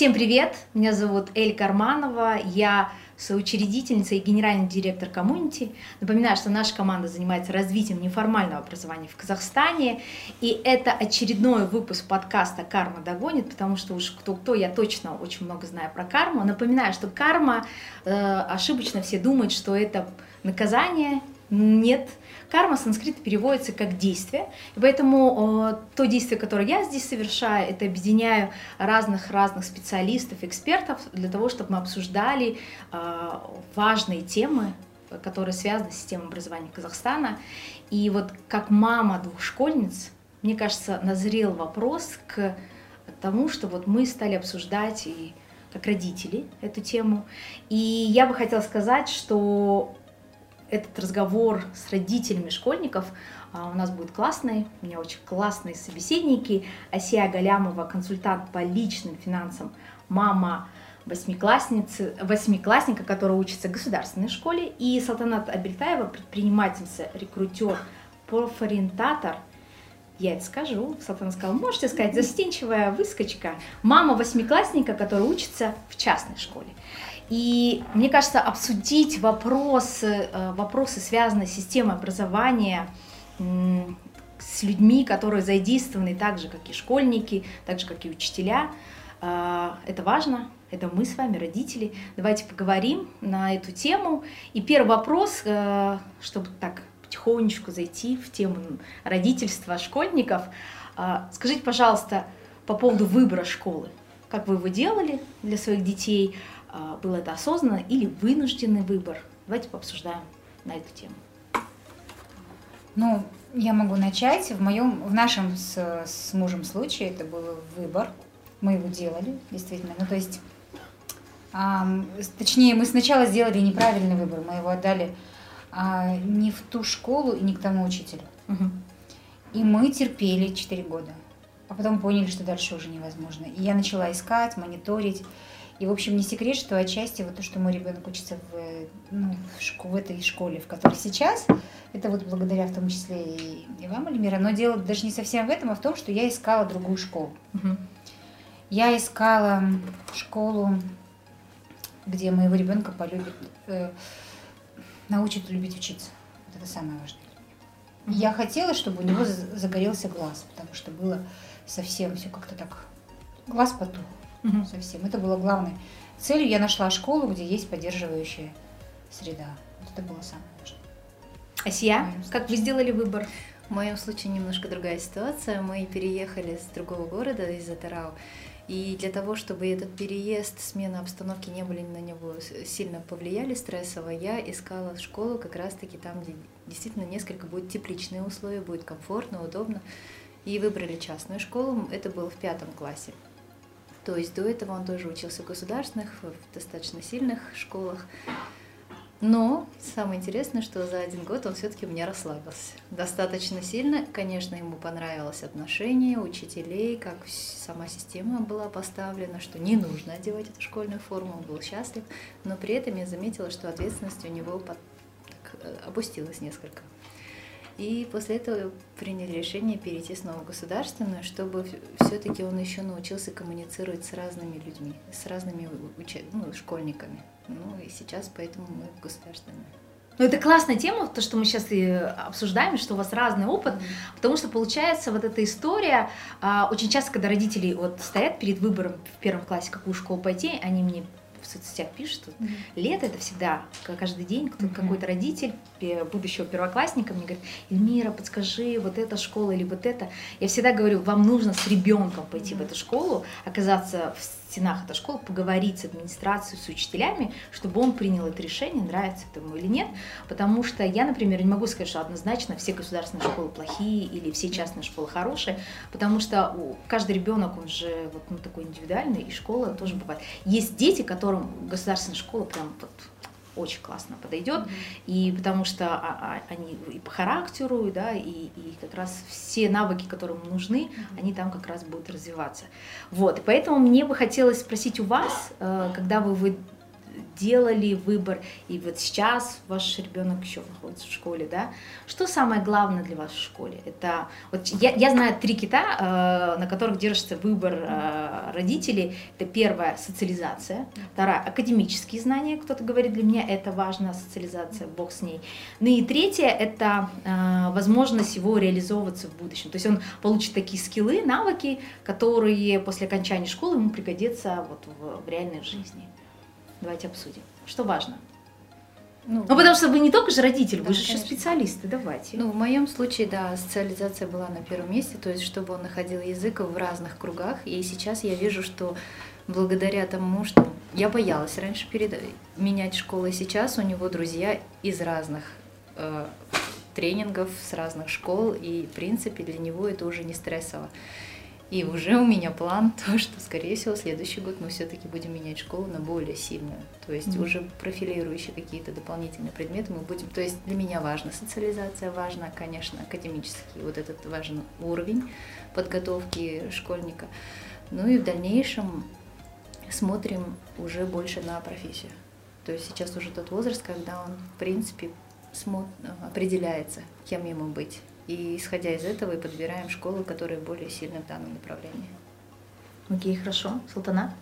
Всем привет! Меня зовут Эль Карманова, я соучредительница и генеральный директор комьюнити. Напоминаю, что наша команда занимается развитием неформального образования в Казахстане. И это очередной выпуск подкаста «Карма догонит», потому что уж кто-кто, я точно очень много знаю про карму. Напоминаю, что карма, э, ошибочно все думают, что это наказание. Нет, Карма санскрит переводится как действие, и поэтому то действие, которое я здесь совершаю, это объединяю разных-разных специалистов, экспертов для того, чтобы мы обсуждали э, важные темы, которые связаны с системой образования Казахстана. И вот как мама двух школьниц, мне кажется, назрел вопрос к тому, что вот мы стали обсуждать и как родители эту тему. И я бы хотела сказать, что этот разговор с родителями школьников а, у нас будет классный. У меня очень классные собеседники. Асия Галямова, консультант по личным финансам, мама восьмиклассницы, восьмиклассника, который учится в государственной школе, и Салтанат Абельтаева, предпринимательница, рекрутер, профориентатор, я это скажу. Салтанат сказала, можете сказать, застенчивая выскочка, мама восьмиклассника, который учится в частной школе. И мне кажется, обсудить вопросы, э, вопросы, связанные с системой образования, с людьми, которые задействованы так же, как и школьники, так же, как и учителя, э, это важно, это мы с вами, родители. Давайте поговорим на эту тему. И первый вопрос, э, чтобы так потихонечку зайти в тему родительства школьников. Скажите, пожалуйста, по поводу выбора школы. Как вы его делали для своих детей? А, был это осознанно или вынужденный выбор. Давайте пообсуждаем на эту тему. Ну, я могу начать. В моем, в нашем с, с мужем случае это был выбор. Мы его делали, действительно. Ну, то есть, а, точнее, мы сначала сделали неправильный выбор. Мы его отдали а, не в ту школу и не к тому учителю. Угу. И мы терпели 4 года. А потом поняли, что дальше уже невозможно. И я начала искать, мониторить. И, в общем, не секрет, что отчасти вот то, что мой ребенок учится в, ну, в, шко, в этой школе, в которой сейчас, это вот благодаря в том числе и, и вам, Эльмира, но дело даже не совсем в этом, а в том, что я искала другую школу. Угу. Я искала школу, где моего ребенка полюбит, э, научат любить учиться. Вот это самое важное. Угу. Я хотела, чтобы у него загорелся глаз, потому что было совсем все как-то так, глаз потух угу. совсем. Это было главной целью. Я нашла школу, где есть поддерживающая среда. Вот это было самое важное. Асия, как вы сделали выбор? В моем случае немножко другая ситуация. Мы переехали с другого города, из Атарау. И для того, чтобы этот переезд, смена обстановки не были на него сильно повлияли стрессово, я искала школу как раз-таки там, где действительно несколько будет тепличные условия, будет комфортно, удобно. И выбрали частную школу. Это было в пятом классе. То есть до этого он тоже учился в государственных, в достаточно сильных школах. Но самое интересное, что за один год он все-таки у меня расслабился. Достаточно сильно, конечно, ему понравилось отношение учителей, как сама система была поставлена, что не нужно одевать эту школьную форму, он был счастлив, но при этом я заметила, что ответственность у него под, э, опустилась несколько. И после этого приняли решение перейти снова в государственную, чтобы все-таки он еще научился коммуницировать с разными людьми, с разными уча... ну, школьниками. Ну и сейчас поэтому мы в государственной. Ну, это классная тема, то, что мы сейчас и обсуждаем, что у вас разный опыт, потому что получается вот эта история, а, очень часто, когда родители вот стоят перед выбором в первом классе, какую школу пойти, они мне соцсетях пишут, что mm-hmm. лето это всегда каждый день кто-то, mm-hmm. какой-то родитель будущего первоклассника мне говорит, Эльмира, подскажи, вот эта школа или вот это. Я всегда говорю, вам нужно с ребенком пойти mm-hmm. в эту школу, оказаться в стенах этой школы, поговорить с администрацией, с учителями, чтобы он принял это решение, нравится это ему или нет. Потому что я, например, не могу сказать, что однозначно все государственные школы плохие или все частные школы хорошие, потому что каждый ребенок, он же вот ну, такой индивидуальный, и школа тоже бывает. Есть дети, которым государственная школа прям вот очень классно подойдет, mm-hmm. и потому что а, а, они и по характеру, да, и, и как раз все навыки, которые им нужны, mm-hmm. они там как раз будут развиваться. Вот, и поэтому мне бы хотелось спросить у вас, э, когда вы, вы делали выбор, и вот сейчас ваш ребенок еще находится в школе, да? Что самое главное для вас в школе? Это вот я, я знаю три кита, э, на которых держится выбор э, родителей. Это первое социализация, вторая академические знания. Кто-то говорит, для меня это важно социализация, бог с ней. Ну и третье это э, возможность его реализовываться в будущем. То есть он получит такие скиллы, навыки, которые после окончания школы ему пригодятся вот в, в реальной жизни. Давайте обсудим. Что важно? Ну, ну, потому что вы не только же родитель, да, вы же конечно. еще специалисты, давайте. Ну, в моем случае, да, социализация была на первом месте, то есть, чтобы он находил язык в разных кругах. И сейчас я вижу, что благодаря тому, что я боялась раньше перед... менять школу, и сейчас у него друзья из разных э, тренингов, с разных школ, и, в принципе, для него это уже не стрессово. И уже у меня план то, что, скорее всего, следующий год мы все-таки будем менять школу на более сильную. То есть mm-hmm. уже профилирующие какие-то дополнительные предметы мы будем. То есть для меня важна социализация, важно, конечно, академический вот этот важный уровень подготовки школьника. Ну и в дальнейшем смотрим уже больше на профессию. То есть сейчас уже тот возраст, когда он, в принципе, определяется, кем ему быть. И исходя из этого и подбираем школы, которые более сильны в данном направлении. Окей, хорошо. Султана?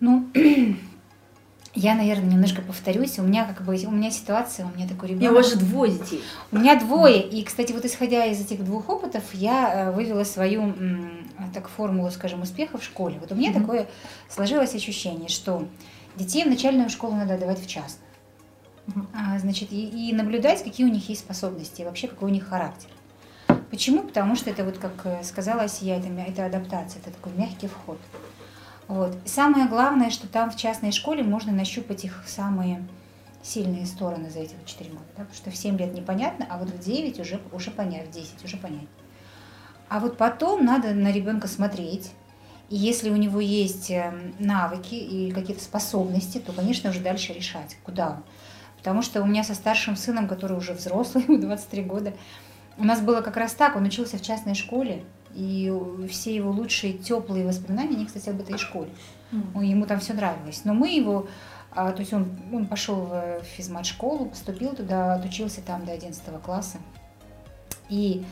Ну, я, наверное, немножко повторюсь. У меня как бы у меня ситуация, у меня такой ребенок. у вас же двое детей. У меня двое. И, кстати, вот исходя из этих двух опытов, я э, вывела свою так формулу, скажем, успеха в школе. Вот у меня mm-hmm. такое сложилось ощущение, что детей в начальную школу надо отдавать в частную. А, значит, и, и наблюдать, какие у них есть способности, вообще какой у них характер. Почему? Потому что это вот, как э, сказала Асия, это, это адаптация, это такой мягкий вход. Вот. И самое главное, что там в частной школе можно нащупать их самые сильные стороны за эти вот 4 года. Да? Потому что в 7 лет непонятно, а вот в 9 уже, уже понять, в 10 уже понять. А вот потом надо на ребенка смотреть, и если у него есть эм, навыки и какие-то способности, то, конечно, уже дальше решать, куда он. Потому что у меня со старшим сыном, который уже взрослый, ему 23 года, у нас было как раз так, он учился в частной школе, и все его лучшие теплые воспоминания, они, кстати, об этой школе. Mm. Ему там все нравилось. Но мы его, а, то есть он, он пошел в физмат-школу, поступил туда, отучился там до 11 класса. И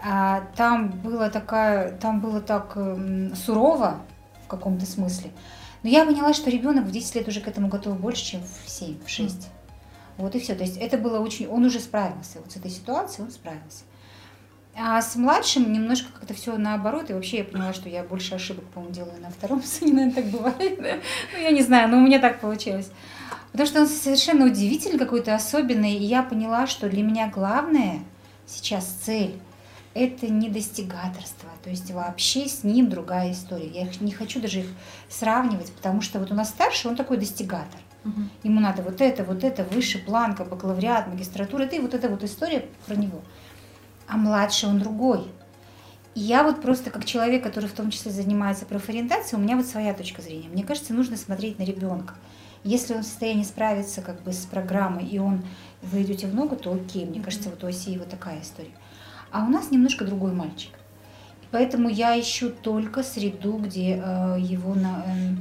а, там было такая, там было так м, сурово в каком-то смысле. Но я поняла, что ребенок в 10 лет уже к этому готов больше, чем в 7, в 6. Mm. Вот и все. То есть это было очень... Он уже справился. Вот с этой ситуацией он справился. А с младшим немножко как-то все наоборот. И вообще я поняла, что я больше ошибок, по-моему, делаю на втором сыне. Наверное, так бывает. Ну, я не знаю, но у меня так получилось. Потому что он совершенно удивительный, какой-то особенный. И я поняла, что для меня главное сейчас цель – это не достигаторство. То есть вообще с ним другая история. Я не хочу даже их сравнивать, потому что вот у нас старший, он такой достигатор. Угу. Ему надо вот это, вот это, выше планка, бакалавриат, магистратура, это и вот эта вот история про него. А младший он другой. И я вот просто как человек, который в том числе занимается профориентацией, у меня вот своя точка зрения. Мне кажется, нужно смотреть на ребенка. Если он в состоянии справиться как бы с программой, и он вы идете в ногу, то окей. Мне кажется, вот у Оси вот такая история. А у нас немножко другой мальчик. Поэтому я ищу только среду, где э, его на, э,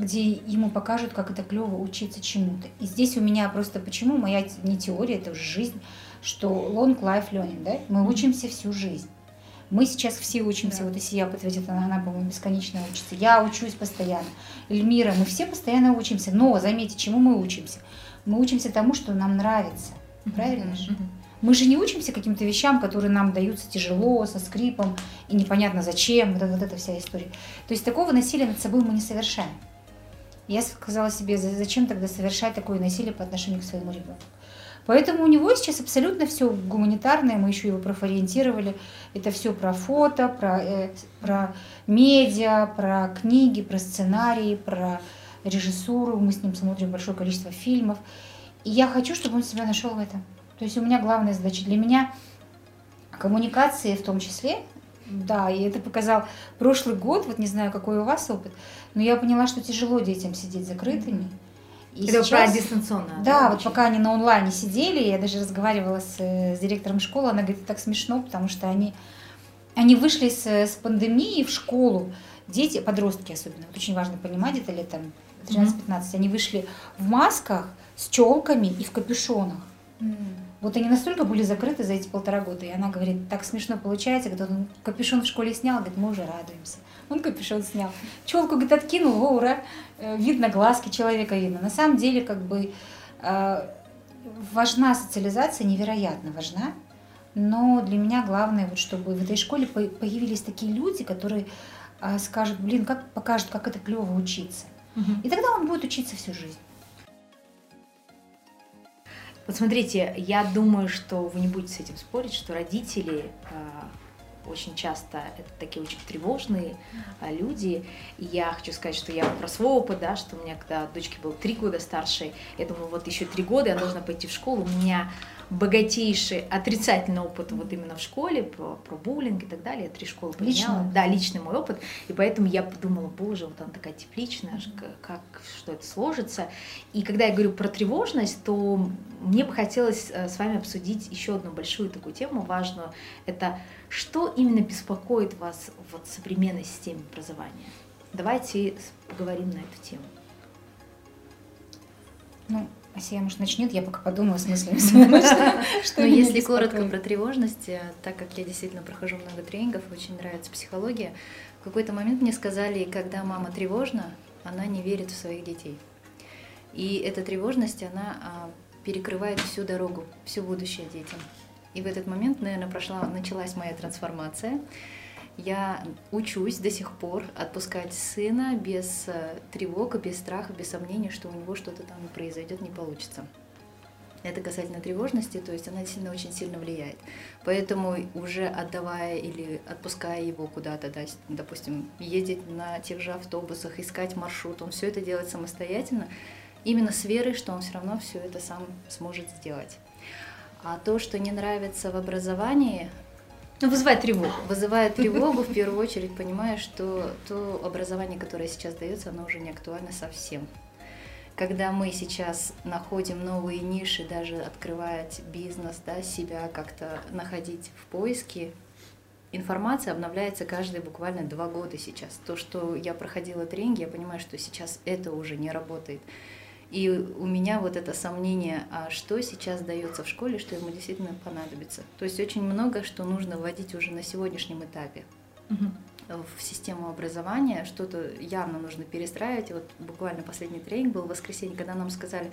где ему покажут, как это клево учиться чему-то. И здесь у меня просто почему моя не теория, это уже жизнь, что long life learning, да? Мы учимся всю жизнь. Мы сейчас все учимся, да. вот если я подтвердит, она, она, по-моему, бесконечно учится. Я учусь постоянно. Эльмира, мы все постоянно учимся. Но, заметьте, чему мы учимся? Мы учимся тому, что нам нравится. Правильно же? Мы же не учимся каким-то вещам, которые нам даются тяжело, со скрипом, и непонятно зачем, вот, вот эта вся история. То есть такого насилия над собой мы не совершаем. Я сказала себе, зачем тогда совершать такое насилие по отношению к своему ребенку. Поэтому у него сейчас абсолютно все гуманитарное, мы еще его профориентировали. Это все про фото, про, э, про медиа, про книги, про сценарии, про режиссуру. Мы с ним смотрим большое количество фильмов. И я хочу, чтобы он себя нашел в этом. То есть у меня главная задача для меня коммуникации в том числе, да, и это показал прошлый год, вот не знаю, какой у вас опыт, но я поняла, что тяжело детям сидеть закрытыми. И это сейчас, про дистанционно. Да, да вот пока они на онлайне сидели, я даже разговаривала с, с директором школы, она говорит, это так смешно, потому что они, они вышли с, с пандемией в школу, дети, подростки особенно, вот очень важно понимать, это лет там 13-15, они вышли в масках с челками и в капюшонах. Вот они настолько были закрыты за эти полтора года. И она говорит, так смешно получается, когда он капюшон в школе снял, говорит, мы уже радуемся. Он капюшон снял. Челку, говорит, откинул, о, ура, э, видно глазки человека, видно. На самом деле, как бы, э, важна социализация, невероятно важна. Но для меня главное, вот, чтобы в этой школе появились такие люди, которые э, скажут, блин, как покажут, как это клево учиться. Угу. И тогда он будет учиться всю жизнь. Вот смотрите, я думаю, что вы не будете с этим спорить, что родители э, очень часто это такие очень тревожные э, люди. И я хочу сказать, что я про свой опыт, да, что у меня, когда дочке было три года старше, я думаю, вот еще три года я должна пойти в школу, у меня богатейший отрицательный опыт вот именно в школе, про, про буллинг и так далее. Я три школы поменяла. Лично? Да, личный мой опыт. И поэтому я подумала, боже, вот она такая тепличная, как, что это сложится. И когда я говорю про тревожность, то мне бы хотелось э, с вами обсудить еще одну большую такую тему важную. Это что именно беспокоит вас в современной системе образования? Давайте поговорим на эту тему. Ну, Асия, может, начнет, я пока подумаю с мыслями. Но если коротко про тревожность, так как я действительно прохожу много тренингов, очень нравится психология, в какой-то момент мне сказали, когда мама тревожна, она не верит в своих детей. И эта тревожность, она а, перекрывает всю дорогу, все будущее детям. И в этот момент, наверное, прошла, началась моя трансформация. Я учусь до сих пор отпускать сына без э, тревог, без страха, без сомнения, что у него что-то там произойдет, не получится. Это касательно тревожности, то есть она действительно очень сильно влияет. Поэтому уже отдавая или отпуская его куда-то, да, допустим, ездить на тех же автобусах, искать маршрут, он все это делает самостоятельно, именно с верой, что он все равно все это сам сможет сделать. А то, что не нравится в образовании, ну, вызывает тревогу. Вызывает тревогу, в первую очередь, понимая, что то образование, которое сейчас дается, оно уже не актуально совсем. Когда мы сейчас находим новые ниши, даже открывать бизнес, да, себя как-то находить в поиске, информация обновляется каждые буквально два года сейчас. То, что я проходила тренинги, я понимаю, что сейчас это уже не работает. И у меня вот это сомнение, а что сейчас дается в школе, что ему действительно понадобится. То есть очень много, что нужно вводить уже на сегодняшнем этапе угу. в систему образования, что-то явно нужно перестраивать. Вот буквально последний тренинг был в воскресенье, когда нам сказали,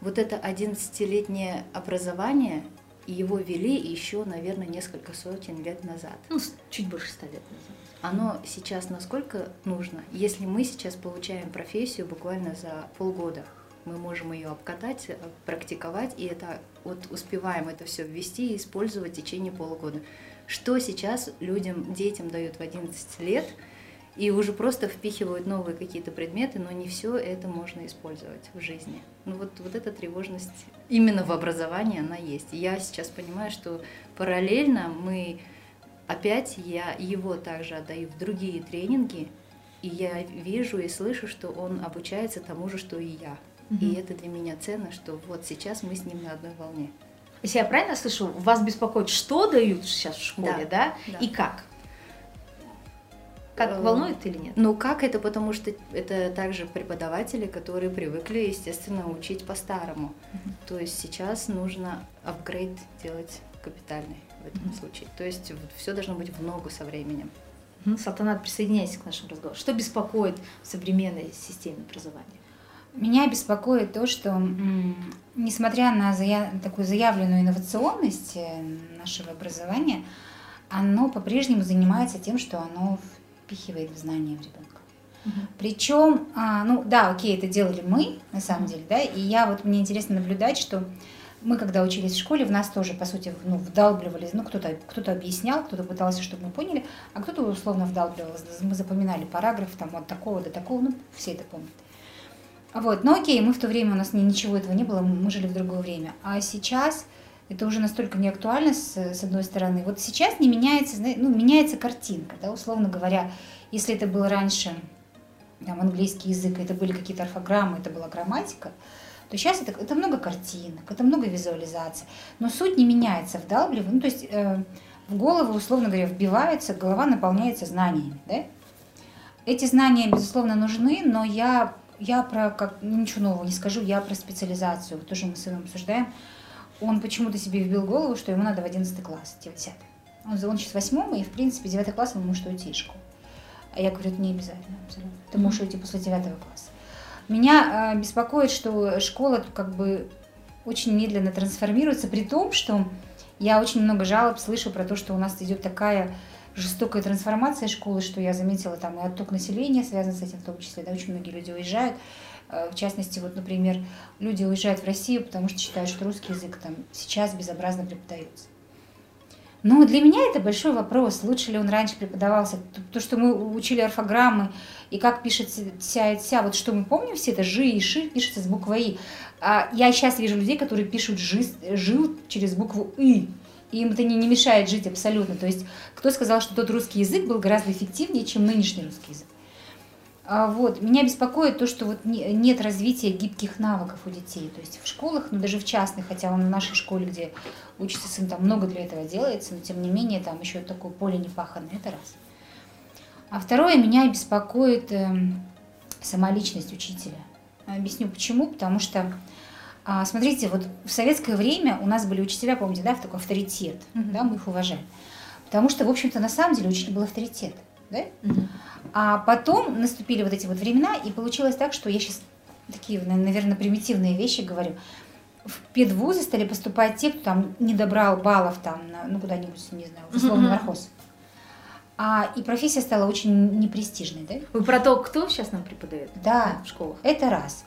вот это 11-летнее образование, и его вели еще, наверное, несколько сотен лет назад. Ну, чуть больше ста лет назад. Оно сейчас насколько нужно? Если мы сейчас получаем профессию буквально за полгода, мы можем ее обкатать, э, практиковать, и это вот успеваем это все ввести и использовать в течение полугода. Что сейчас людям, детям дают в 11 лет, и уже просто впихивают новые какие-то предметы, но не все это можно использовать в жизни. Ну вот, вот эта тревожность именно в образовании, она есть. я сейчас понимаю, что параллельно мы опять я его также отдаю в другие тренинги, и я вижу и слышу, что он обучается тому же, что и я. Угу. И это для меня ценно, что вот сейчас мы с ним на одной волне. Если я правильно слышу, вас беспокоит, что дают сейчас в школе, да? да? да. И как? Как э, волнует или нет? Ну как это, потому что это также преподаватели, которые привыкли, естественно, учить по-старому. Угу. То есть сейчас нужно апгрейд делать капитальный этом случае. То есть все должно быть в ногу со временем. Салтанат, присоединяйся к нашему разговору. Что беспокоит в современной системе образования? Меня беспокоит то, что несмотря на зая... такую заявленную инновационность э, нашего образования, оно по-прежнему занимается тем, что оно впихивает в знания в ребенка. Угу. Причем, а, ну да, окей, это делали мы, на самом деле, да, и я вот мне интересно наблюдать, что мы, когда учились в школе, в нас тоже, по сути, ну, вдалбливали, ну, кто-то кто объяснял, кто-то пытался, чтобы мы поняли, а кто-то условно вдалбливал, мы запоминали параграф там от такого до такого, ну, все это помнят. Вот, но окей, мы в то время, у нас ничего этого не было, мы жили в другое время. А сейчас это уже настолько не актуально, с, с одной стороны. Вот сейчас не меняется, ну, меняется картинка, да, условно говоря. Если это было раньше там, английский язык, это были какие-то орфограммы, это была грамматика, то сейчас это, это много картинок, это много визуализаций. Но суть не меняется, вдалбливание. Ну, то есть э, в голову, условно говоря, вбивается, голова наполняется знаниями. Да? Эти знания, безусловно, нужны, но я я про, как, ничего нового не скажу, я про специализацию, тоже мы с сыном обсуждаем. Он почему-то себе вбил голову, что ему надо в 11 класс, идти в 10. Он, он сейчас восьмом, и, в принципе, 9 класс он может уйти из школы. А я говорю, это не обязательно абсолютно. Ты можешь уйти после 9 класса. Меня э, беспокоит, что школа как бы очень медленно трансформируется, при том, что я очень много жалоб слышу про то, что у нас идет такая жестокая трансформация школы, что я заметила там и отток населения связан с этим в том числе, да, очень многие люди уезжают. Э, в частности, вот, например, люди уезжают в Россию, потому что считают, что русский язык там сейчас безобразно преподается. Но для меня это большой вопрос, лучше ли он раньше преподавался. То, что мы учили орфограммы и как пишется ся и ся, вот что мы помним все, это жи и ши пишется с буквой и. А я сейчас вижу людей, которые пишут жи, жил через букву и. И им это не, не мешает жить абсолютно. То есть кто сказал, что тот русский язык был гораздо эффективнее, чем нынешний русский язык? А вот. Меня беспокоит то, что вот нет развития гибких навыков у детей. То есть в школах, ну даже в частных, хотя он в нашей школе, где учится сын, там много для этого делается, но тем не менее там еще такое поле непаханное, это раз. А второе, меня беспокоит э, сама личность учителя. Объясню почему. Потому что, э, смотрите, вот в советское время у нас были учителя, помните, да, в такой авторитет, mm-hmm. да, мы их уважаем. Потому что, в общем-то, на самом деле учитель был авторитет. Да? А потом наступили вот эти вот времена, и получилось так, что я сейчас такие, наверное, примитивные вещи говорю. В педвузы стали поступать те, кто там не добрал баллов там, на, ну куда-нибудь, не знаю, в условный нархоз. А, и профессия стала очень непрестижной, да? Вы про то, кто сейчас нам преподает да, в школах? это раз.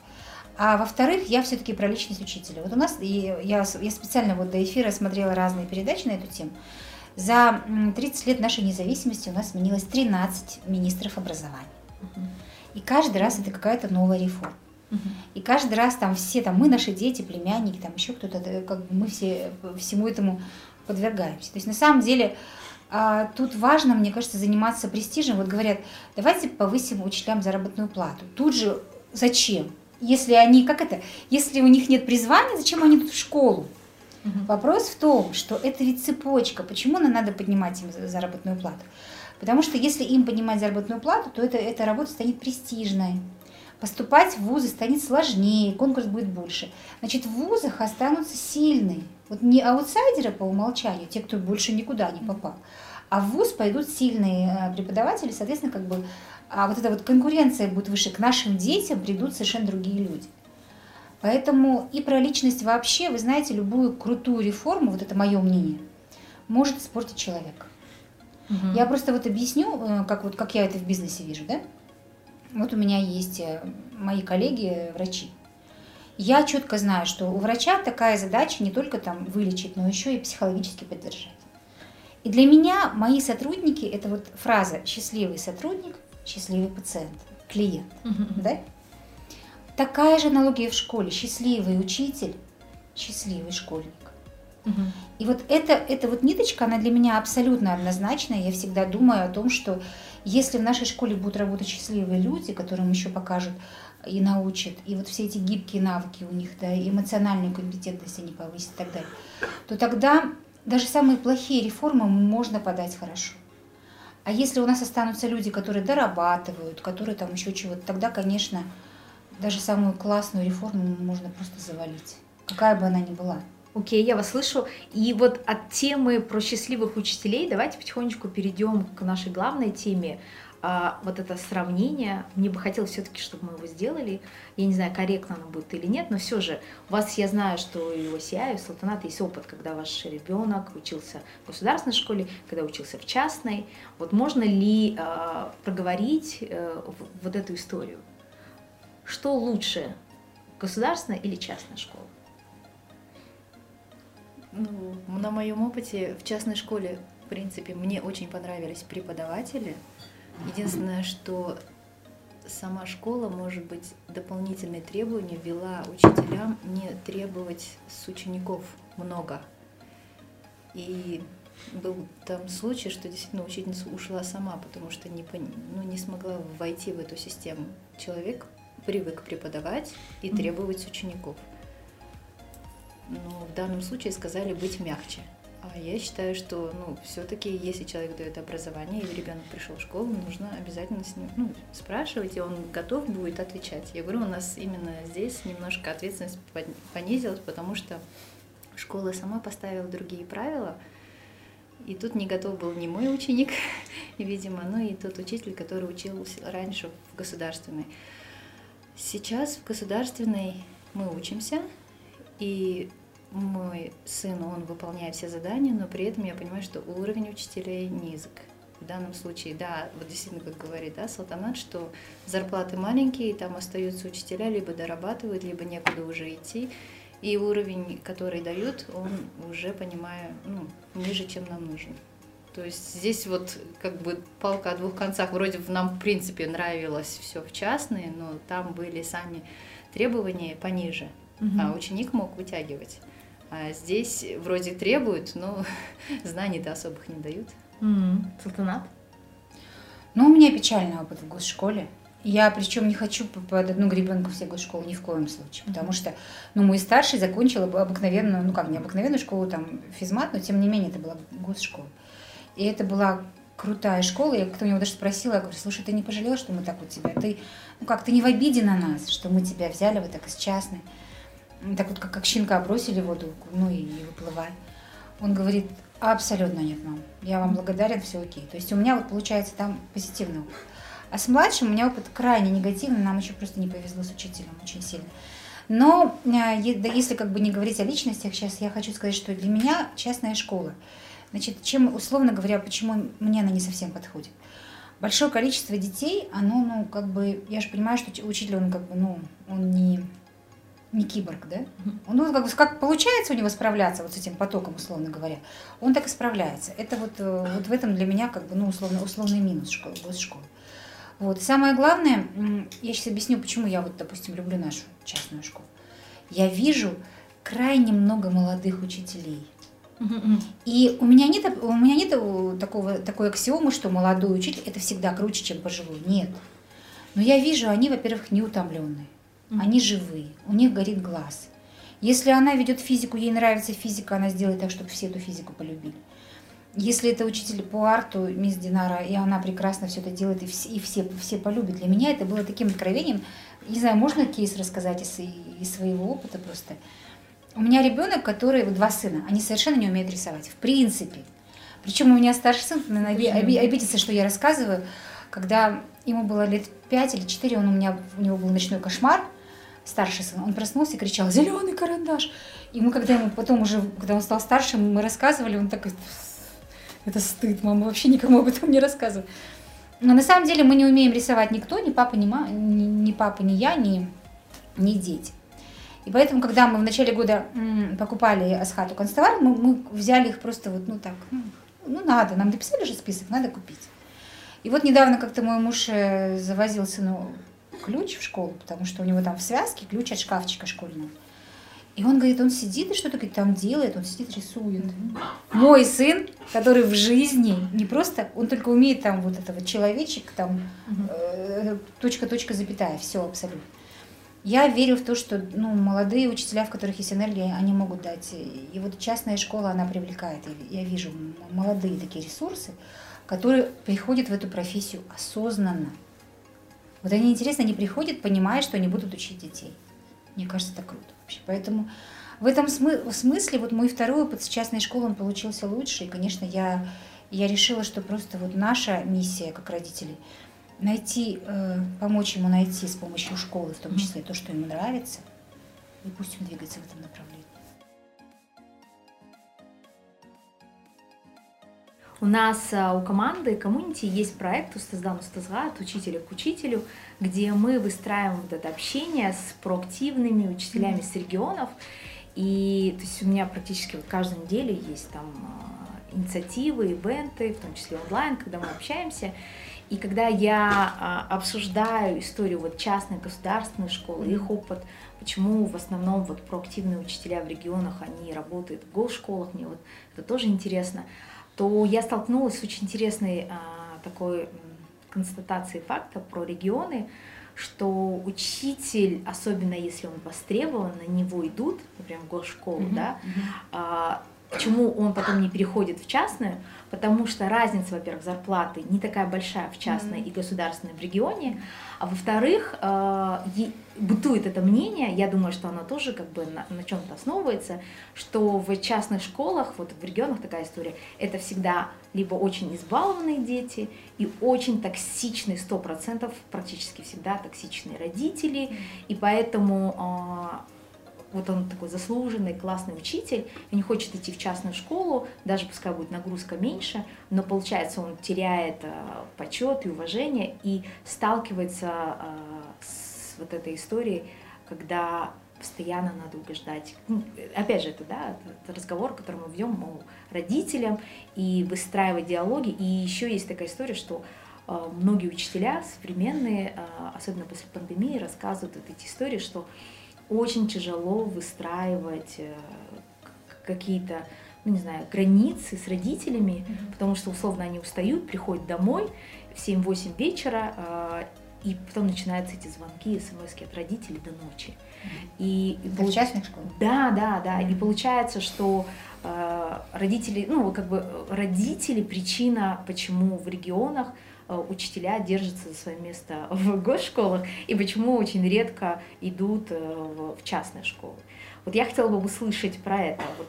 А во-вторых, я все-таки про личность учителя. Вот у нас, и я, я специально вот до эфира смотрела разные передачи на эту тему. За 30 лет нашей независимости у нас сменилось 13 министров образования. И каждый раз это какая-то новая реформа. И каждый раз там все, там мы, наши дети, племянники, там еще кто-то, как бы мы все всему этому подвергаемся. То есть на самом деле а, тут важно, мне кажется, заниматься престижем. Вот говорят, давайте повысим учителям заработную плату. Тут же зачем? Если они, как это, если у них нет призвания, зачем они идут в школу? Угу. Вопрос в том, что это ведь цепочка. Почему нам надо поднимать им заработную плату? Потому что если им поднимать заработную плату, то это, эта работа станет престижной. Поступать в вузы станет сложнее, конкурс будет больше. Значит, в вузах останутся сильные. Вот не аутсайдеры по умолчанию, те, кто больше никуда не попал, а в вуз пойдут сильные э, преподаватели, соответственно, как бы, а вот эта вот конкуренция будет выше. К нашим детям придут совершенно другие люди. Поэтому и про личность вообще, вы знаете, любую крутую реформу, вот это мое мнение, может испортить человека. Угу. Я просто вот объясню, э, как, вот, как я это в бизнесе вижу. Да? Вот у меня есть э, мои коллеги, врачи. Я четко знаю, что у врача такая задача не только там вылечить, но еще и психологически поддержать. И для меня мои сотрудники это вот фраза счастливый сотрудник, счастливый пациент, клиент, угу. да? Такая же аналогия в школе. Счастливый учитель, счастливый школьник. Угу. И вот эта, эта вот ниточка, она для меня абсолютно однозначная. Я всегда думаю о том, что если в нашей школе будут работать счастливые люди, которым еще покажут и научат, и вот все эти гибкие навыки у них, да, и эмоциональную компетентность они повысят и так далее, то тогда даже самые плохие реформы можно подать хорошо. А если у нас останутся люди, которые дорабатывают, которые там еще чего-то, тогда, конечно, даже самую классную реформу можно просто завалить, какая бы она ни была. Окей, okay, я вас слышу. И вот от темы про счастливых учителей давайте потихонечку перейдем к нашей главной теме. А, вот это сравнение, мне бы хотелось все-таки, чтобы мы его сделали. Я не знаю, корректно оно будет или нет, но все же у вас, я знаю, что и у Осия, и у Салтаната есть опыт, когда ваш ребенок учился в государственной школе, когда учился в частной. Вот можно ли а, проговорить а, вот эту историю? Что лучше, государственная или частная школа? Ну, на моем опыте в частной школе, в принципе, мне очень понравились преподаватели. Единственное, что сама школа, может быть, дополнительные требования ввела учителям не требовать с учеников много. И был там случай, что действительно учительница ушла сама, потому что не, ну, не смогла войти в эту систему. Человек привык преподавать и требовать учеников. Но в данном случае сказали быть мягче. А я считаю, что ну, все-таки, если человек дает образование, или ребенок пришел в школу, нужно обязательно с ним ну, спрашивать, и он готов будет отвечать. Я говорю, у нас именно здесь немножко ответственность понизилась, потому что школа сама поставила другие правила, и тут не готов был ни мой ученик, видимо, ну и тот учитель, который учился раньше в государственной. Сейчас в государственной мы учимся, и мой сын, он выполняет все задания, но при этом я понимаю, что уровень учителей низок. В данном случае, да, вот действительно, как говорит, да, Салтанат, что зарплаты маленькие, и там остаются учителя, либо дорабатывают, либо некуда уже идти. И уровень, который дают, он уже, понимаю, ну, ниже, чем нам нужен. То есть здесь вот как бы палка о двух концах. Вроде нам, в принципе, нравилось все в частные, но там были сами требования пониже, угу. а ученик мог вытягивать. А здесь вроде требуют, но знаний-то особых не дают. Салтанат? Ну, у меня печальный опыт в госшколе. Я причем не хочу под одну гребенку все госшколы ни в коем случае, потому что, ну, мой старший закончил обыкновенную, ну как, не обыкновенную школу, там, физмат, но тем не менее это была госшкола. И это была крутая школа. Я кто-то меня даже спросила, я говорю, слушай, ты не пожалела, что мы так у тебя? Ты, ну как, ты не в обиде на нас, что мы тебя взяли вот так из частной? так вот как, как щенка бросили в воду, ну и, и выплывай. Он говорит, абсолютно нет, мам, я вам благодарен, все окей. То есть у меня вот получается там позитивный опыт. А с младшим у меня опыт крайне негативный, нам еще просто не повезло с учителем очень сильно. Но э, если как бы не говорить о личностях, сейчас я хочу сказать, что для меня частная школа. Значит, чем, условно говоря, почему мне она не совсем подходит. Большое количество детей, оно, ну, как бы, я же понимаю, что учитель, он как бы, ну, он не, не киборг, да? Он ну, как, бы, как получается у него справляться вот с этим потоком, условно говоря, он так и справляется. Это вот, э, вот в этом для меня как бы, ну, условно, условный минус школы, госшколы. Вот. И самое главное, я сейчас объясню, почему я вот, допустим, люблю нашу частную школу. Я вижу крайне много молодых учителей. И у меня нет, у меня нет такого, такой аксиомы, что молодой учитель это всегда круче, чем пожилой. Нет. Но я вижу, они, во-первых, неутомленные. Они живые, у них горит глаз. Если она ведет физику, ей нравится физика, она сделает так, чтобы все эту физику полюбили. Если это учитель по арту, мисс Динара, и она прекрасно все это делает, и все, и все, все полюбят. Для меня это было таким откровением. Не знаю, можно кейс рассказать из, из своего опыта просто. У меня ребенок, который, вот два сына, они совершенно не умеют рисовать, в принципе. Причем у меня старший сын, наверное, обидится, что я рассказываю, когда ему было лет пять или четыре, он у меня, у него был ночной кошмар, старший сын, он проснулся и кричал «Зеленый карандаш!» И мы, когда ему потом уже, когда он стал старшим, мы рассказывали, он такой «Это стыд, мама вообще никому об этом не рассказывает». Но на самом деле мы не умеем рисовать никто, ни папа, ни, ма, ни, ни папа, ни я, ни, ни дети. И поэтому, когда мы в начале года покупали Асхату констовар, мы, мы взяли их просто вот, ну так, ну, ну надо, нам написали же список, надо купить. И вот недавно как-то мой муж э, завозил сыну ключ в школу, потому что у него там в связке ключ от шкафчика школьного. И он говорит, он сидит и что-то там делает, он сидит рисует. Мой сын, который в жизни не просто, он только умеет там вот этого человечек, там э, точка, точка, запятая, все абсолютно. Я верю в то, что ну, молодые учителя, в которых есть энергия, они могут дать. И вот частная школа, она привлекает. Я вижу молодые такие ресурсы, которые приходят в эту профессию осознанно. Вот они, интересно, они приходят, понимая, что они будут учить детей. Мне кажется, это круто вообще. Поэтому в этом смысле вот мой второй опыт с частной школы, он получился лучше. И, конечно, я, я решила, что просто вот наша миссия как родителей найти, э, помочь ему найти с помощью школы, в том числе то, что ему нравится, и пусть он двигается в этом направлении. У нас а, у команды комьюнити есть проект «Устаздан Устазга» от учителя к учителю, где мы выстраиваем вот это общение с проактивными учителями mm-hmm. с регионов. И то есть у меня практически вот каждую неделю есть там а, инициативы, ивенты, в том числе онлайн, когда мы общаемся. И когда я а, обсуждаю историю вот частной государственной школы, mm-hmm. их опыт, почему в основном вот проактивные учителя в регионах, они работают в госшколах, мне вот это тоже интересно то я столкнулась с очень интересной а, такой констатацией факта про регионы, что учитель, особенно если он востребован, на него идут, например, в госшколу, mm-hmm. да, а, почему он потом не переходит в частную, потому что разница, во-первых, зарплаты не такая большая в частной mm-hmm. и государственной в регионе, а во-вторых, э, бытует это мнение, я думаю, что оно тоже как бы на, на чем-то основывается, что в частных школах, вот в регионах такая история, это всегда либо очень избалованные дети и очень токсичные, сто процентов, практически всегда токсичные родители, и поэтому э, вот он такой заслуженный, классный учитель, и не хочет идти в частную школу, даже пускай будет нагрузка меньше, но получается он теряет э, почет и уважение и сталкивается э, с вот этой историей, когда постоянно надо убеждать. Ну, опять же, это, да, это разговор, который мы ведем мол, родителям и выстраивать диалоги. И еще есть такая история, что э, многие учителя современные, особенно после пандемии, рассказывают вот эти истории, что очень тяжело выстраивать э, какие-то, ну не знаю, границы с родителями, mm-hmm. потому что условно они устают, приходят домой в 7-8 вечера, э, и потом начинаются эти звонки, смс от родителей до ночи. И, и получ... частных школах? Да, да, да. Mm-hmm. И получается, что э, родители, ну как бы родители причина, почему в регионах Э, учителя держатся за свое место в госшколах и почему очень редко идут э, в частные школы. Вот я хотела бы услышать про это. Вот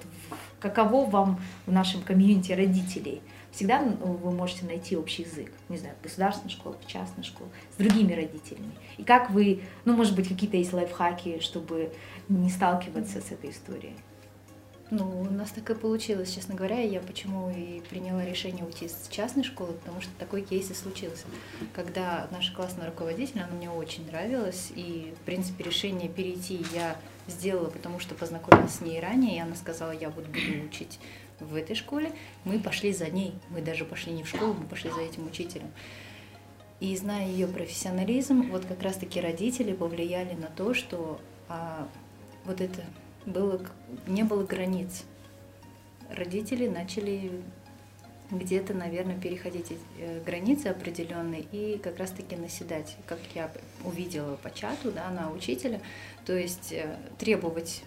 каково вам в нашем комьюнити родителей? Всегда вы можете найти общий язык, не знаю, в государственной школе, в частной школе, с другими родителями. И как вы, ну, может быть, какие-то есть лайфхаки, чтобы не сталкиваться с этой историей? Ну, у нас так и получилось, честно говоря. Я почему и приняла решение уйти с частной школы, потому что такой кейс и случился. Когда наша классная руководитель, она мне очень нравилась, и, в принципе, решение перейти я сделала, потому что познакомилась с ней ранее, и она сказала, я вот буду учить в этой школе. Мы пошли за ней, мы даже пошли не в школу, мы пошли за этим учителем. И зная ее профессионализм, вот как раз-таки родители повлияли на то, что а, вот это было, не было границ. Родители начали где-то, наверное, переходить э, границы определенные и как раз-таки наседать, как я увидела по чату, да, на учителя, то есть э, требовать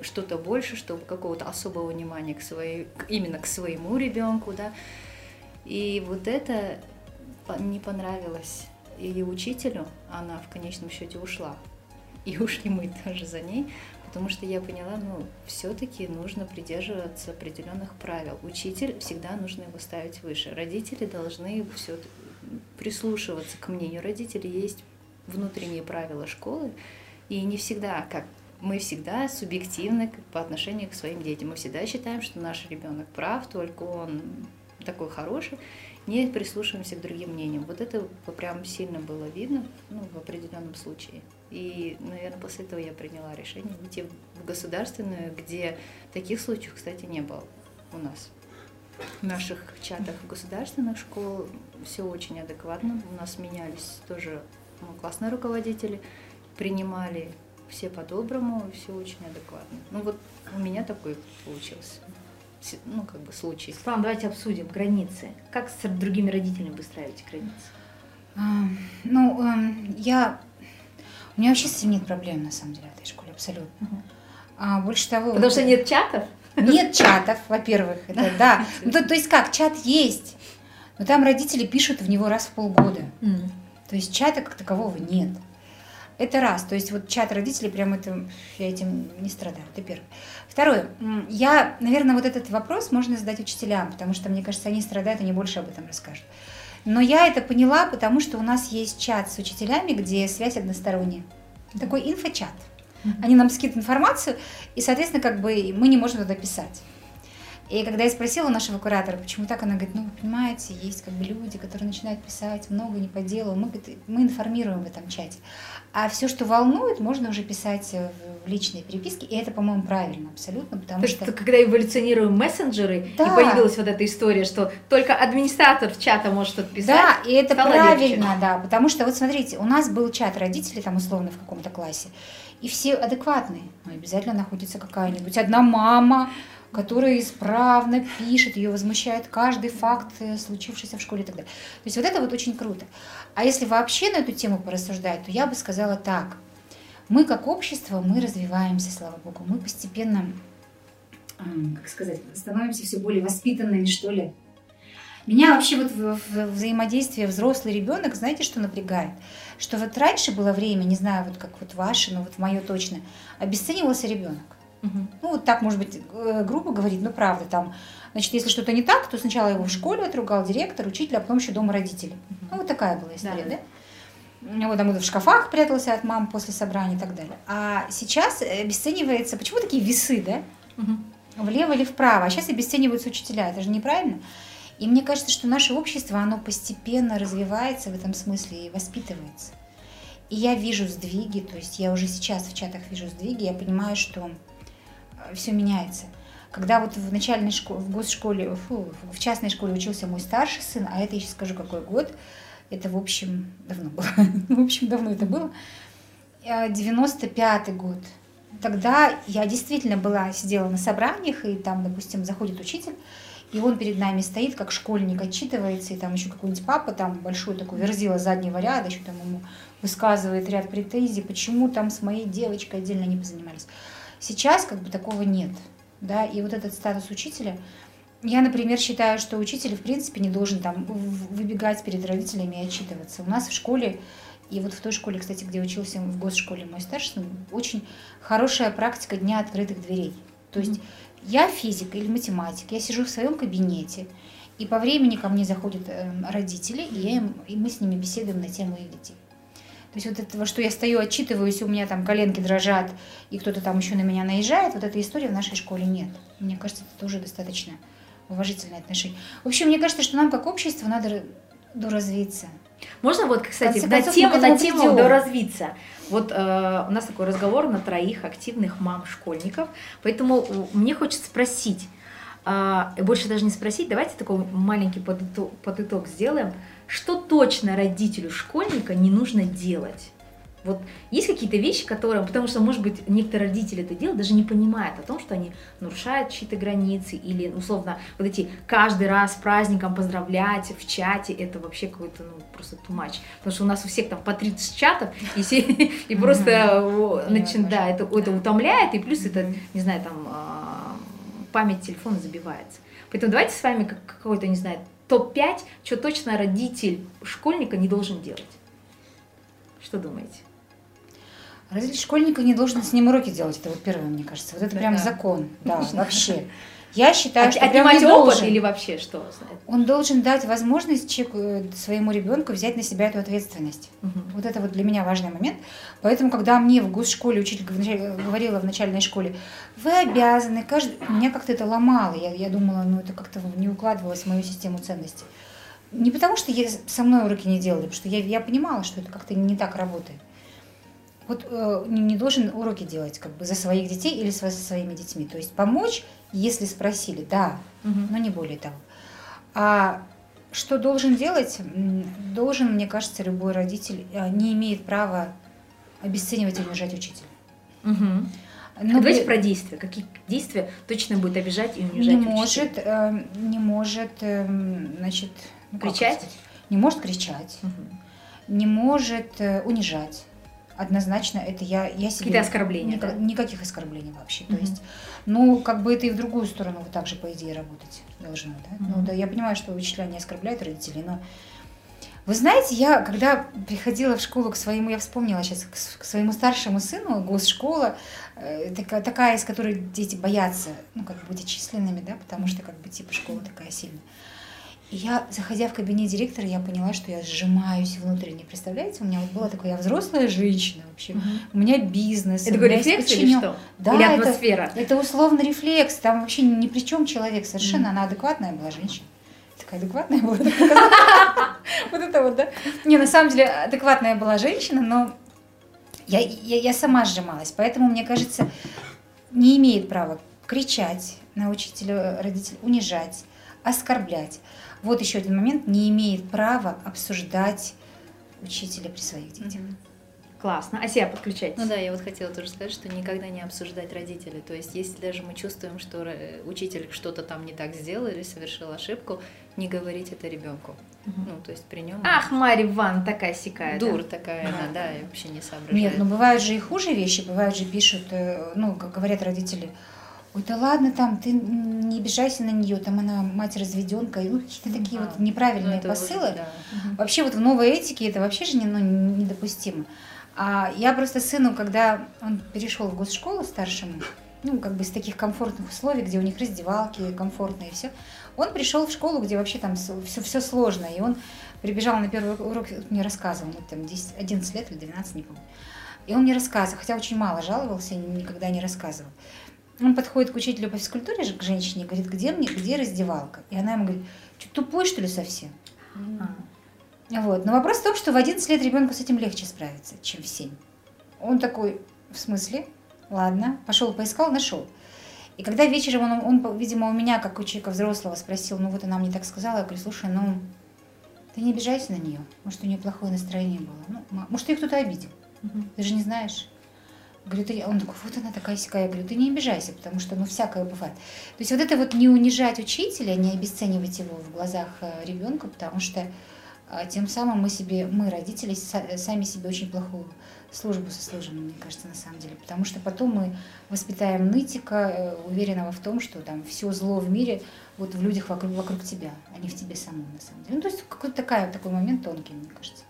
что-то больше, чтобы какого-то особого внимания к своей, именно к своему ребенку, да. И вот это не понравилось и учителю, она в конечном счете ушла. И ушли мы тоже за ней, потому что я поняла, ну, все-таки нужно придерживаться определенных правил. Учитель всегда нужно его ставить выше. Родители должны все прислушиваться к мнению родителей. Есть внутренние правила школы, и не всегда, как мы всегда субъективны по отношению к своим детям. Мы всегда считаем, что наш ребенок прав, только он такой хороший, не прислушиваемся к другим мнениям. Вот это прям сильно было видно ну, в определенном случае. И, наверное, после этого я приняла решение уйти в государственную, где таких случаев, кстати, не было у нас. В наших чатах государственных школ все очень адекватно. У нас менялись тоже ну, классные руководители, принимали все по-доброму, все очень адекватно. Ну вот у меня такой получился ну, как бы случай. Светлана, давайте обсудим границы. Как с другими родителями выстраиваете границы? Ну, я у меня вообще с этим нет проблем, на самом деле, в этой школе, абсолютно. Угу. А, больше того... Потому что нет чатов? Нет чатов, во-первых, это да. Ну, то, то есть как, чат есть, но там родители пишут в него раз в полгода. Mm. То есть чата как такового нет. Это раз. То есть вот чат родителей, прям это, я этим не страдаю. Это первое. Второе. Я, наверное, вот этот вопрос можно задать учителям, потому что, мне кажется, они страдают, они больше об этом расскажут. Но я это поняла, потому что у нас есть чат с учителями, где связь односторонняя. Такой инфочат. Они нам скидывают информацию, и, соответственно, как бы мы не можем туда писать. И когда я спросила нашего куратора, почему так, она говорит, ну, вы понимаете, есть как бы люди, которые начинают писать много не по делу, мы, мы информируем в этом чате. А все, что волнует, можно уже писать э, в личной переписке, и это, по-моему, правильно абсолютно, потому То что... Есть, когда эволюционируем мессенджеры, да. и появилась вот эта история, что только администратор чата может что-то писать. Да, и это правильно, легче. да, потому что вот смотрите, у нас был чат родителей, там условно в каком-то классе, и все адекватные, но обязательно находится какая-нибудь одна мама, которая исправно пишет, ее возмущает каждый факт, э, случившийся в школе и так далее. То есть вот это вот очень круто. А если вообще на эту тему порассуждать, то я бы сказала так. Мы как общество, мы развиваемся, слава богу, мы постепенно как сказать, становимся все более воспитанными, что ли. Меня вообще вот в, в взаимодействие взрослый ребенок, знаете, что напрягает? Что вот раньше было время, не знаю, вот как вот ваше, но вот мое точно, обесценивался ребенок. Угу. Ну, вот так, может быть, э, грубо говорить, но правда, там, значит, если что-то не так, то сначала его в школе отругал директор, учитель, а потом еще дома родители. Угу. Ну, вот такая была история, да? да? Вот там в шкафах прятался от мам после собрания и так далее. А сейчас обесценивается, почему такие весы, да? Угу. Влево или вправо. А сейчас обесцениваются учителя. Это же неправильно. И мне кажется, что наше общество, оно постепенно развивается в этом смысле и воспитывается. И я вижу сдвиги, то есть я уже сейчас в чатах вижу сдвиги, я понимаю, что все меняется. Когда вот в начальной школе, в госшколе, фу, в частной школе учился мой старший сын, а это я сейчас скажу, какой год, это, в общем, давно было, в общем, давно это было, 95-й год. Тогда я действительно была, сидела на собраниях, и там, допустим, заходит учитель, и он перед нами стоит, как школьник, отчитывается, и там еще какой-нибудь папа, там большой такой верзила заднего ряда, еще там ему высказывает ряд претензий, почему там с моей девочкой отдельно не позанимались. Сейчас как бы такого нет, да, и вот этот статус учителя, я, например, считаю, что учитель, в принципе, не должен там выбегать перед родителями и отчитываться. У нас в школе, и вот в той школе, кстати, где учился в госшколе мой старший сын, очень хорошая практика дня открытых дверей. То есть mm-hmm я физик или математик, я сижу в своем кабинете, и по времени ко мне заходят эм, родители, и, я им, и мы с ними беседуем на тему их детей. То есть вот этого, что я стою, отчитываюсь, у меня там коленки дрожат, и кто-то там еще на меня наезжает, вот этой истории в нашей школе нет. Мне кажется, это тоже достаточно уважительное отношение. В общем, мне кажется, что нам как общество надо доразвиться. Можно вот, кстати, на тему, на тему доразвиться. Вот э, у нас такой разговор на троих активных мам-школьников, поэтому мне хочется спросить, э, больше даже не спросить, давайте такой маленький подыток, подыток сделаем, что точно родителю школьника не нужно делать? Вот есть какие-то вещи, которые, потому что, может быть, некоторые родители это делают, даже не понимают о том, что они нарушают чьи-то границы, или, условно, вот эти каждый раз праздником поздравлять в чате, это вообще какой-то, ну, просто much. Потому что у нас у всех там по 30 чатов, и, все, и просто, да, это, это утомляет, и плюс это, не знаю, там, а, память телефона забивается. Поэтому давайте с вами какой-то, не знаю, топ-5, что точно родитель школьника не должен делать. Что думаете? Родитель школьника не должен с ним уроки делать. Это вот первое, мне кажется. Вот это да, прям закон. Да, вообще. Я считаю, От, что отнимать опыт должен. или вообще что? Он должен дать возможность человеку, э, своему ребенку взять на себя эту ответственность. Угу. Вот это вот для меня важный момент. Поэтому, когда мне в госшколе учитель говорила в начальной школе, вы обязаны, каждый... меня как-то это ломало. Я, я думала, ну это как-то не укладывалось в мою систему ценностей. Не потому, что я, со мной уроки не делали, потому что я, я понимала, что это как-то не так работает вот э, не должен уроки делать как бы за своих детей или со своими детьми. То есть помочь, если спросили, да, угу. но не более того. А что должен делать? Должен, мне кажется, любой родитель э, не имеет права обесценивать и унижать учителя. Угу. Но а давайте про действия. Какие действия точно будет обижать и унижать не может, э, не может, э, значит, ну, кричать, не может кричать, угу. не может э, унижать однозначно это я, я себе... Какие-то оскорбления, никак, да? Никаких оскорблений вообще. Угу. То есть, ну, как бы это и в другую сторону вот так же, по идее, работать должно, да? Угу. Ну, да, я понимаю, что учителя не оскорбляют родителей, но... Вы знаете, я, когда приходила в школу к своему, я вспомнила сейчас, к своему старшему сыну, госшкола, э, такая, такая, из которой дети боятся, ну, как бы быть отчисленными, да, потому что, как бы, типа, школа такая сильная. И я, заходя в кабинет директора, я поняла, что я сжимаюсь внутренне. Представляете, у меня вот была такая, я взрослая женщина вообще, угу. у меня бизнес. Это такой рефлекс или что? Да, или атмосфера? Это, это условно рефлекс, там вообще ни при чем человек совершенно, она адекватная была женщина. Такая адекватная была. Вот это вот, да? Не, на самом деле адекватная была женщина, но я, я, я сама сжималась, поэтому, мне кажется, не имеет права кричать на учителя, родителей, унижать, оскорблять. Вот еще один момент, не имеет права обсуждать учителя при своих детях. Угу. Классно. А себя подключать? Ну да, я вот хотела тоже сказать, что никогда не обсуждать родителей. То есть, если даже мы чувствуем, что учитель что-то там не так сделал или совершил ошибку, не говорить это ребенку. Угу. Ну, то есть при нем. Ах, Марья Ивановна такая сикая. Дур да? такая, она, да, и вообще не соображает. Нет, но ну, бывают же и хуже вещи, бывают же пишут, э, ну, как говорят родители, ой, да ладно там, ты не обижайся на нее, там она мать разведенка, и ну, какие-то такие А, вот неправильные Ну, посылы. уже, да. Вообще вот в новой этике это вообще же не, ну, недопустимо. А я просто сыну, когда он перешел в госшколу старшему, ну, как бы из таких комфортных условий, где у них раздевалки комфортные и все, он пришел в школу, где вообще там все, все сложно, и он прибежал на первый урок, мне рассказывал, ему там 10, 11 лет или 12, не помню. И он мне рассказывал, хотя очень мало жаловался, никогда не рассказывал. Он подходит к учителю по физкультуре, к женщине, говорит, где мне, где раздевалка? И она ему говорит, что тупой, что ли, совсем? А, Вот. Но вопрос в том, что в 11 лет ребенку с этим легче справиться, чем в 7. Он такой, в смысле? Ладно, пошел поискал, нашел. И когда вечером он, он, видимо, у меня, как у человека взрослого, спросил, ну вот она мне так сказала, я говорю, слушай, ну ты не обижайся на нее, может, у нее плохое настроение было, ну, может, ее кто-то обидел, мгм. ты же не знаешь. Говорю, ты... Он такой, вот она такая сякая. Я говорю, ты не обижайся, потому что, ну, всякое бывает. То есть вот это вот не унижать учителя, не обесценивать его в глазах э, ребенка, потому что а, тем самым мы себе, мы, родители, са- сами себе очень плохую службу сослужим, мне кажется, на самом деле. Потому что потом мы воспитаем нытика, э, уверенного в том, что там все зло в мире вот в людях вокруг, вокруг тебя, а не в тебе самом, на самом деле. Ну, то есть какой-то такая, такой момент тонкий, мне кажется.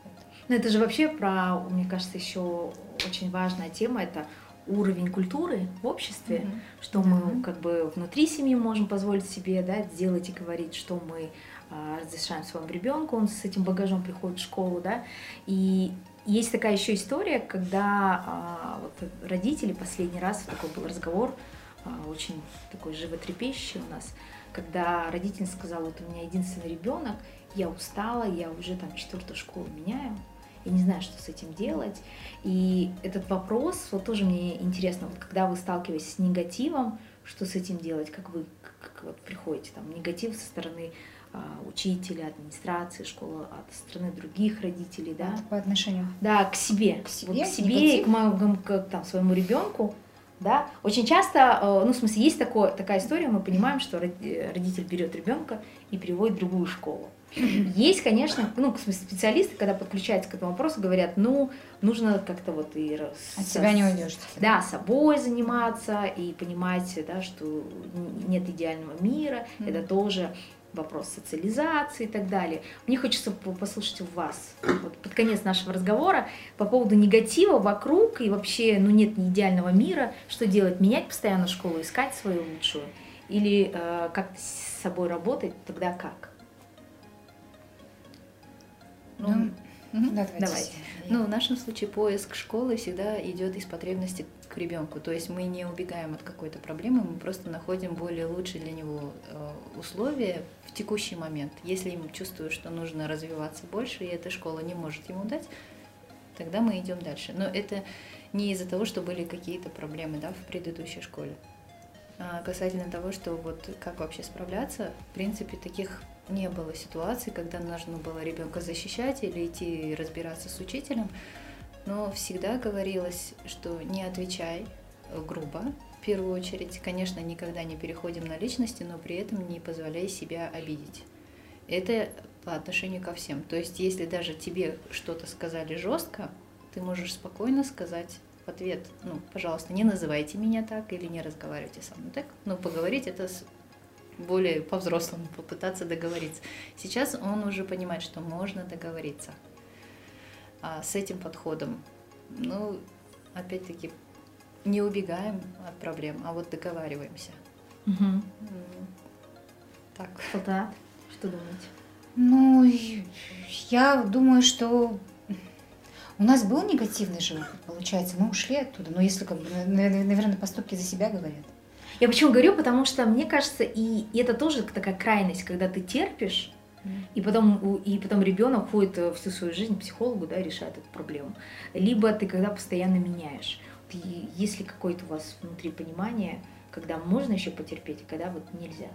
Ну, это же вообще про, мне кажется, еще очень важная тема, это уровень культуры в обществе, Мгм. что мы Да. как бы внутри семьи можем позволить себе да, делать и говорить, что мы а, разрешаем своему ребенку, он с этим багажом приходит в школу, да, и есть такая еще история, когда а, вот родители, последний раз такой был разговор, а, очень такой животрепещущий у нас, когда родитель сказал, вот у меня единственный ребенок, я устала, я уже там четвертую школу меняю, я не знаю, что с этим делать. И этот вопрос, вот тоже мне интересно, вот когда вы сталкиваетесь с негативом, что с этим делать, как вы как, вот приходите, там, негатив со стороны а, учителя, администрации школы, от стороны других родителей, да? По отношению Да, к себе. К себе, Вот к себе негатив? и к, моему, к там, своему ребенку. Да? Очень часто, э, ну, в смысле, есть такое, такая история, мы понимаем, что роди- родитель берет ребенка и переводит в другую школу. Есть, конечно, ну, в смысле, специалисты, когда подключаются к этому вопросу, говорят, ну, нужно как-то вот и... от себя не уйдешь. Да, собой заниматься и понимать, да, что нет идеального мира, Мгм. это тоже вопрос социализации и так далее. Мне хочется по- послушать у вас вот под конец нашего разговора по поводу негатива вокруг и вообще, ну нет ни идеального мира, что делать, менять постоянно школу, искать свою лучшую или э, как с собой работать, тогда как? Ну, Ну. Да, давайте. Давайте. Ну, в нашем случае поиск школы всегда идет из потребности к ребенку. То есть мы не убегаем от какой-то проблемы, мы просто находим более лучшие для него э, условия в текущий момент. Если ему чувствую, что нужно развиваться больше, и эта школа не может ему дать, тогда мы идем дальше. Но это не из-за того, что были какие-то проблемы да, в предыдущей школе. А касательно того, что вот как вообще справляться, в принципе, таких не было ситуаций, когда нужно было ребенка защищать или идти разбираться с учителем, но всегда говорилось, что не отвечай э, грубо, в первую очередь. Конечно, никогда не переходим на личности, но при этом не позволяй себя обидеть. Это по отношению ко всем. То есть, если даже тебе что-то сказали жестко, ты можешь спокойно сказать в ответ, ну, пожалуйста, не называйте меня так или не разговаривайте со мной так. Но поговорить это более по-взрослому, попытаться договориться. Сейчас он уже понимает, что можно договориться. А с этим подходом, ну, опять-таки, не убегаем от проблем, а вот договариваемся. М, Так. Салтанат, что думаете? Ну, я думаю, что у нас был негативный же получается. Мы ушли оттуда. Но если, как бы, наверное, поступки за себя говорят. Я почему говорю, потому что мне кажется, и, и это тоже такая крайность, когда ты терпишь, и потом, и потом ребенок ходит э, всю свою жизнь к психологу, да, решает эту проблему. Либо ты когда постоянно меняешь. Вот и есть ли какое-то у вас внутри понимание, когда можно еще потерпеть, а когда вот нельзя?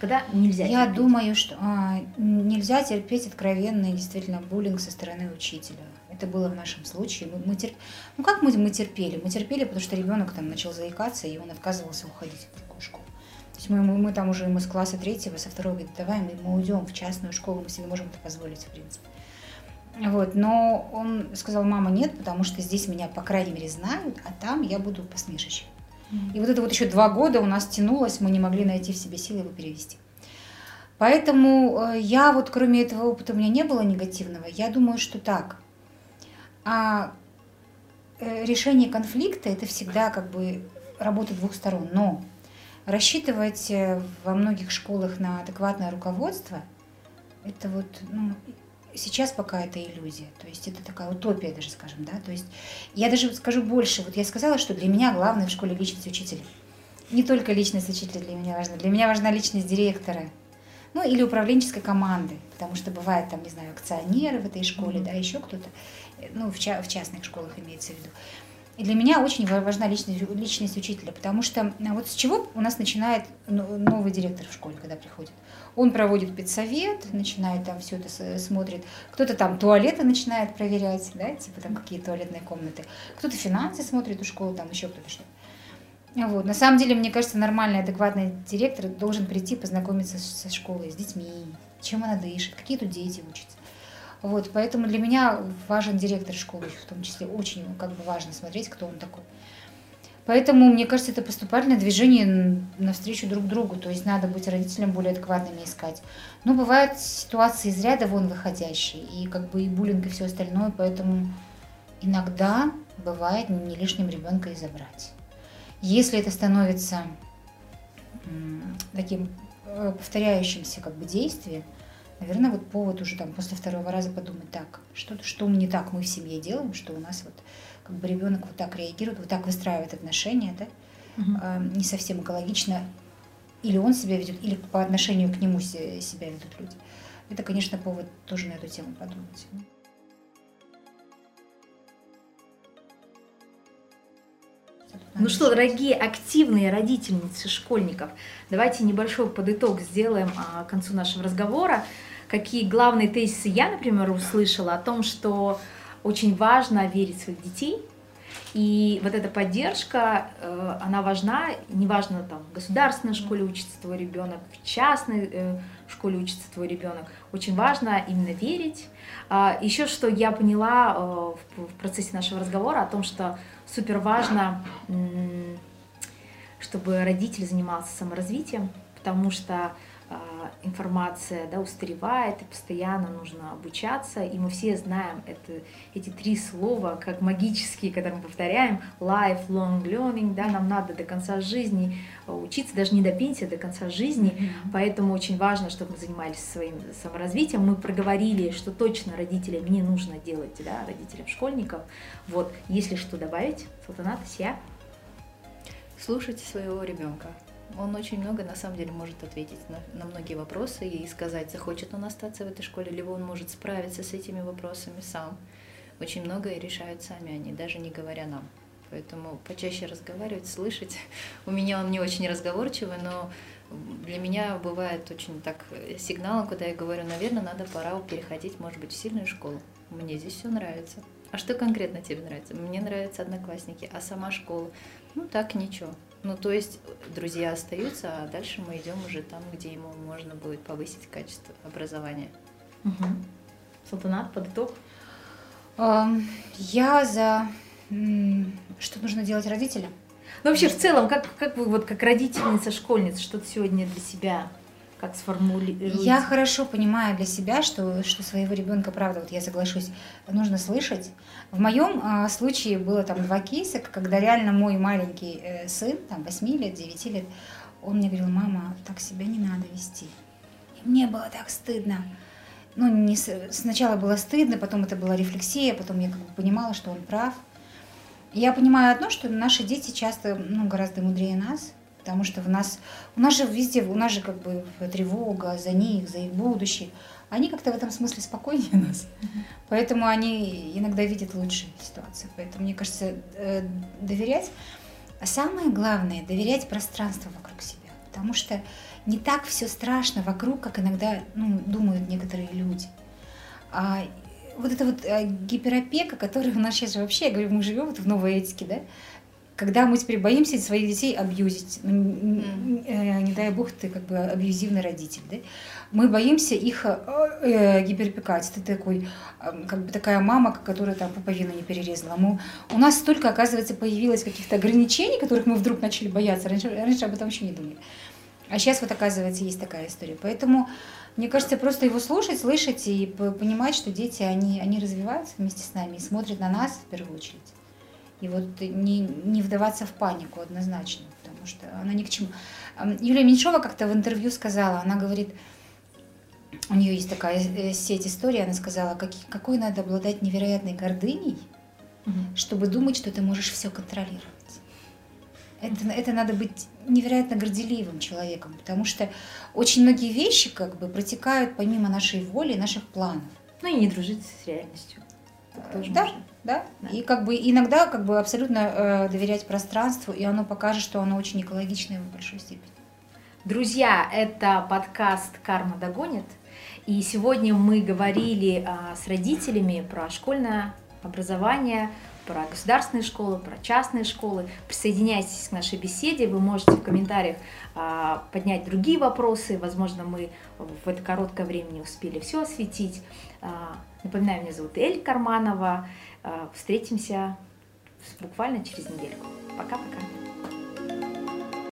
Когда нельзя Я терпеть? думаю, что а, нельзя терпеть откровенный действительно буллинг со стороны учителя. Это было в нашем случае. Мы, мы терп- Ну как мы, мы терпели? Мы терпели, потому что ребенок там начал заикаться, и он отказывался уходить в такую школу. То есть мы, мы, мы там уже ему с класса третьего, со второго говорит, давай мы, мы уйдем в частную школу, мы себе можем это позволить, в принципе. Вот, но он сказал, мама, нет, потому что здесь меня, по крайней мере, знают, а там я буду посмешищем. И вот это вот еще два года у нас тянулось, мы не могли найти в себе силы его перевести. Поэтому э, я вот, кроме этого опыта, у меня не было негативного. Я думаю, что так. А э, решение конфликта это всегда как бы работа двух сторон. Но рассчитывать э, во многих школах на адекватное руководство, это вот, ну, сейчас пока это иллюзия. То есть это такая утопия даже, скажем, да. То есть я даже скажу больше. Вот я сказала, что для меня главное в школе личность учителя. Не только личность учителя для меня важна. Для меня важна личность директора ну или управленческой команды, потому что бывает там, не знаю, акционеры в этой школе, mm-hmm. да, еще кто-то, э, ну в, ча- в частных школах имеется в виду. И для меня очень важна личность, личность учителя, потому что вот с чего у нас начинает новый директор в школе, когда приходит? Он проводит педсовет, начинает там все это смотрит, кто-то там туалеты начинает проверять, да, типа там какие туалетные комнаты, кто-то финансы смотрит у школы, там еще кто-то что-то. Вот. На самом деле, мне кажется, нормальный, адекватный директор должен прийти, познакомиться со школой, с детьми, чем она дышит, какие тут дети учатся. Вот, поэтому для меня важен директор школы, в том числе очень как бы важно смотреть, кто он такой. Поэтому, мне кажется, это поступательное движение навстречу друг другу. То есть надо быть родителям более адекватными искать. Но бывают ситуации из ряда вон выходящие, и как бы и буллинг, и все остальное, поэтому иногда бывает не лишним ребенка и забрать. Если это становится таким э, повторяющимся как бы действием, наверное, вот повод уже там после второго раза подумать, так, что, что мы не так мы в семье делаем, что у нас вот как бы ребенок вот так реагирует, вот так выстраивает отношения, да, угу. не совсем экологично, или он себя ведет, или по отношению к нему себя ведут люди. Это, конечно, повод тоже на эту тему подумать. Ну что, дорогие активные родительницы школьников, давайте небольшой подыток сделаем а, к концу нашего разговора. Какие главные тезисы я, например, услышала о том, что очень важно верить в своих детей, и вот эта поддержка, э, она важна, неважно, там, в государственной школе учится твой ребенок, в частной э, школе учится твой ребенок. Очень важно именно верить. А, Еще что я поняла э, в процессе нашего разговора о том, что супер важно, чтобы родитель занимался саморазвитием, потому что информация да, устаревает, и постоянно нужно обучаться, и мы все знаем это, эти три слова, как магические, которые мы повторяем, lifelong learning, да, нам надо до конца жизни учиться, даже не до пенсии, а до конца жизни, mm-hmm. поэтому очень важно, чтобы мы занимались своим саморазвитием, мы проговорили, что точно родителям не нужно делать, да, родителям школьников, вот, если что добавить, Салтанат, я. Слушайте своего ребенка, он очень много, на самом деле, может ответить на, на многие вопросы и сказать, захочет он остаться в этой школе, либо он может справиться с этими вопросами сам. Очень многое решают сами они, даже не говоря нам. Поэтому почаще разговаривать, слышать. У меня он не очень разговорчивый, но для меня бывает очень так сигналом, когда я говорю, наверное, надо пора переходить, может быть, в сильную школу. Мне здесь все нравится. А что конкретно тебе нравится? Мне нравятся одноклассники, а сама школа? Ну так, ничего. Ну, то есть друзья остаются, а дальше мы идем уже там, где ему можно будет повысить качество образования. Угу. Салтанат, под итог? Я за... Что нужно делать родителям? Ну, вообще, в целом, как, как вы, вот как родительница, школьница, что ты сегодня для себя как сформулировать? Я хорошо понимаю для себя, что, что своего ребенка, правда, вот я соглашусь, нужно слышать. В моем э, случае было там два кейса, когда реально мой маленький э, сын, там 8 лет, 9 лет, он мне говорил, мама, так себя не надо вести. И мне было так стыдно. Ну, не, сначала было стыдно, потом это была рефлексия, потом я как бы понимала, что он прав. Я понимаю одно, что наши дети часто ну, гораздо мудрее нас, потому что в нас, у нас же везде, у нас же как бы тревога за них, за их будущее. Они как-то в этом смысле спокойнее нас. Поэтому они иногда видят лучшие ситуации. Поэтому, мне кажется, э, доверять. А самое главное, доверять пространству вокруг себя. Потому что не так все страшно вокруг, как иногда ну, думают некоторые люди. А вот эта вот э, гиперопека, которая у нас сейчас вообще, я говорю, мы живем вот в новой этике, да, когда мы теперь боимся своих детей абьюзить, ну, э, не дай бог ты как бы абьюзивный родитель, да? мы боимся их э, э, гиперопекать. Ты такой, э, как бы такая мама, которая там пуповину не перерезала. Мы, у нас столько, оказывается, появилось каких-то ограничений, которых мы вдруг начали бояться. Раньше, раньше об этом вообще не думали. А сейчас вот, оказывается, есть такая история. Поэтому, мне кажется, просто его слушать, слышать и понимать, что дети, они, они развиваются вместе с нами и смотрят на нас в первую очередь. И вот не, не вдаваться в панику однозначно, потому что она ни к чему. Юлия Меньшова как-то в интервью сказала, она говорит, у нее есть такая э, сеть истории, она сказала, каки- какой надо обладать невероятной гордыней, Мгм. чтобы думать, что ты можешь все контролировать. Это, это надо быть невероятно горделивым человеком, потому что очень многие вещи как бы протекают помимо нашей воли и наших планов. Ну и не дружить с реальностью. Так тоже Да. можно. Да? Да. И как бы иногда как бы абсолютно э, доверять пространству, и оно покажет, что оно очень экологичное в большой степени. Друзья, это подкаст «Карма догонит». И сегодня мы говорили а, с родителями про школьное образование, про государственные школы, про частные школы. Присоединяйтесь к нашей беседе. Вы можете в комментариях а, поднять другие вопросы. Возможно, мы в это короткое время не успели все осветить. А, напоминаю, меня зовут Эль Карманова. Э, встретимся буквально через недельку. Пока-пока.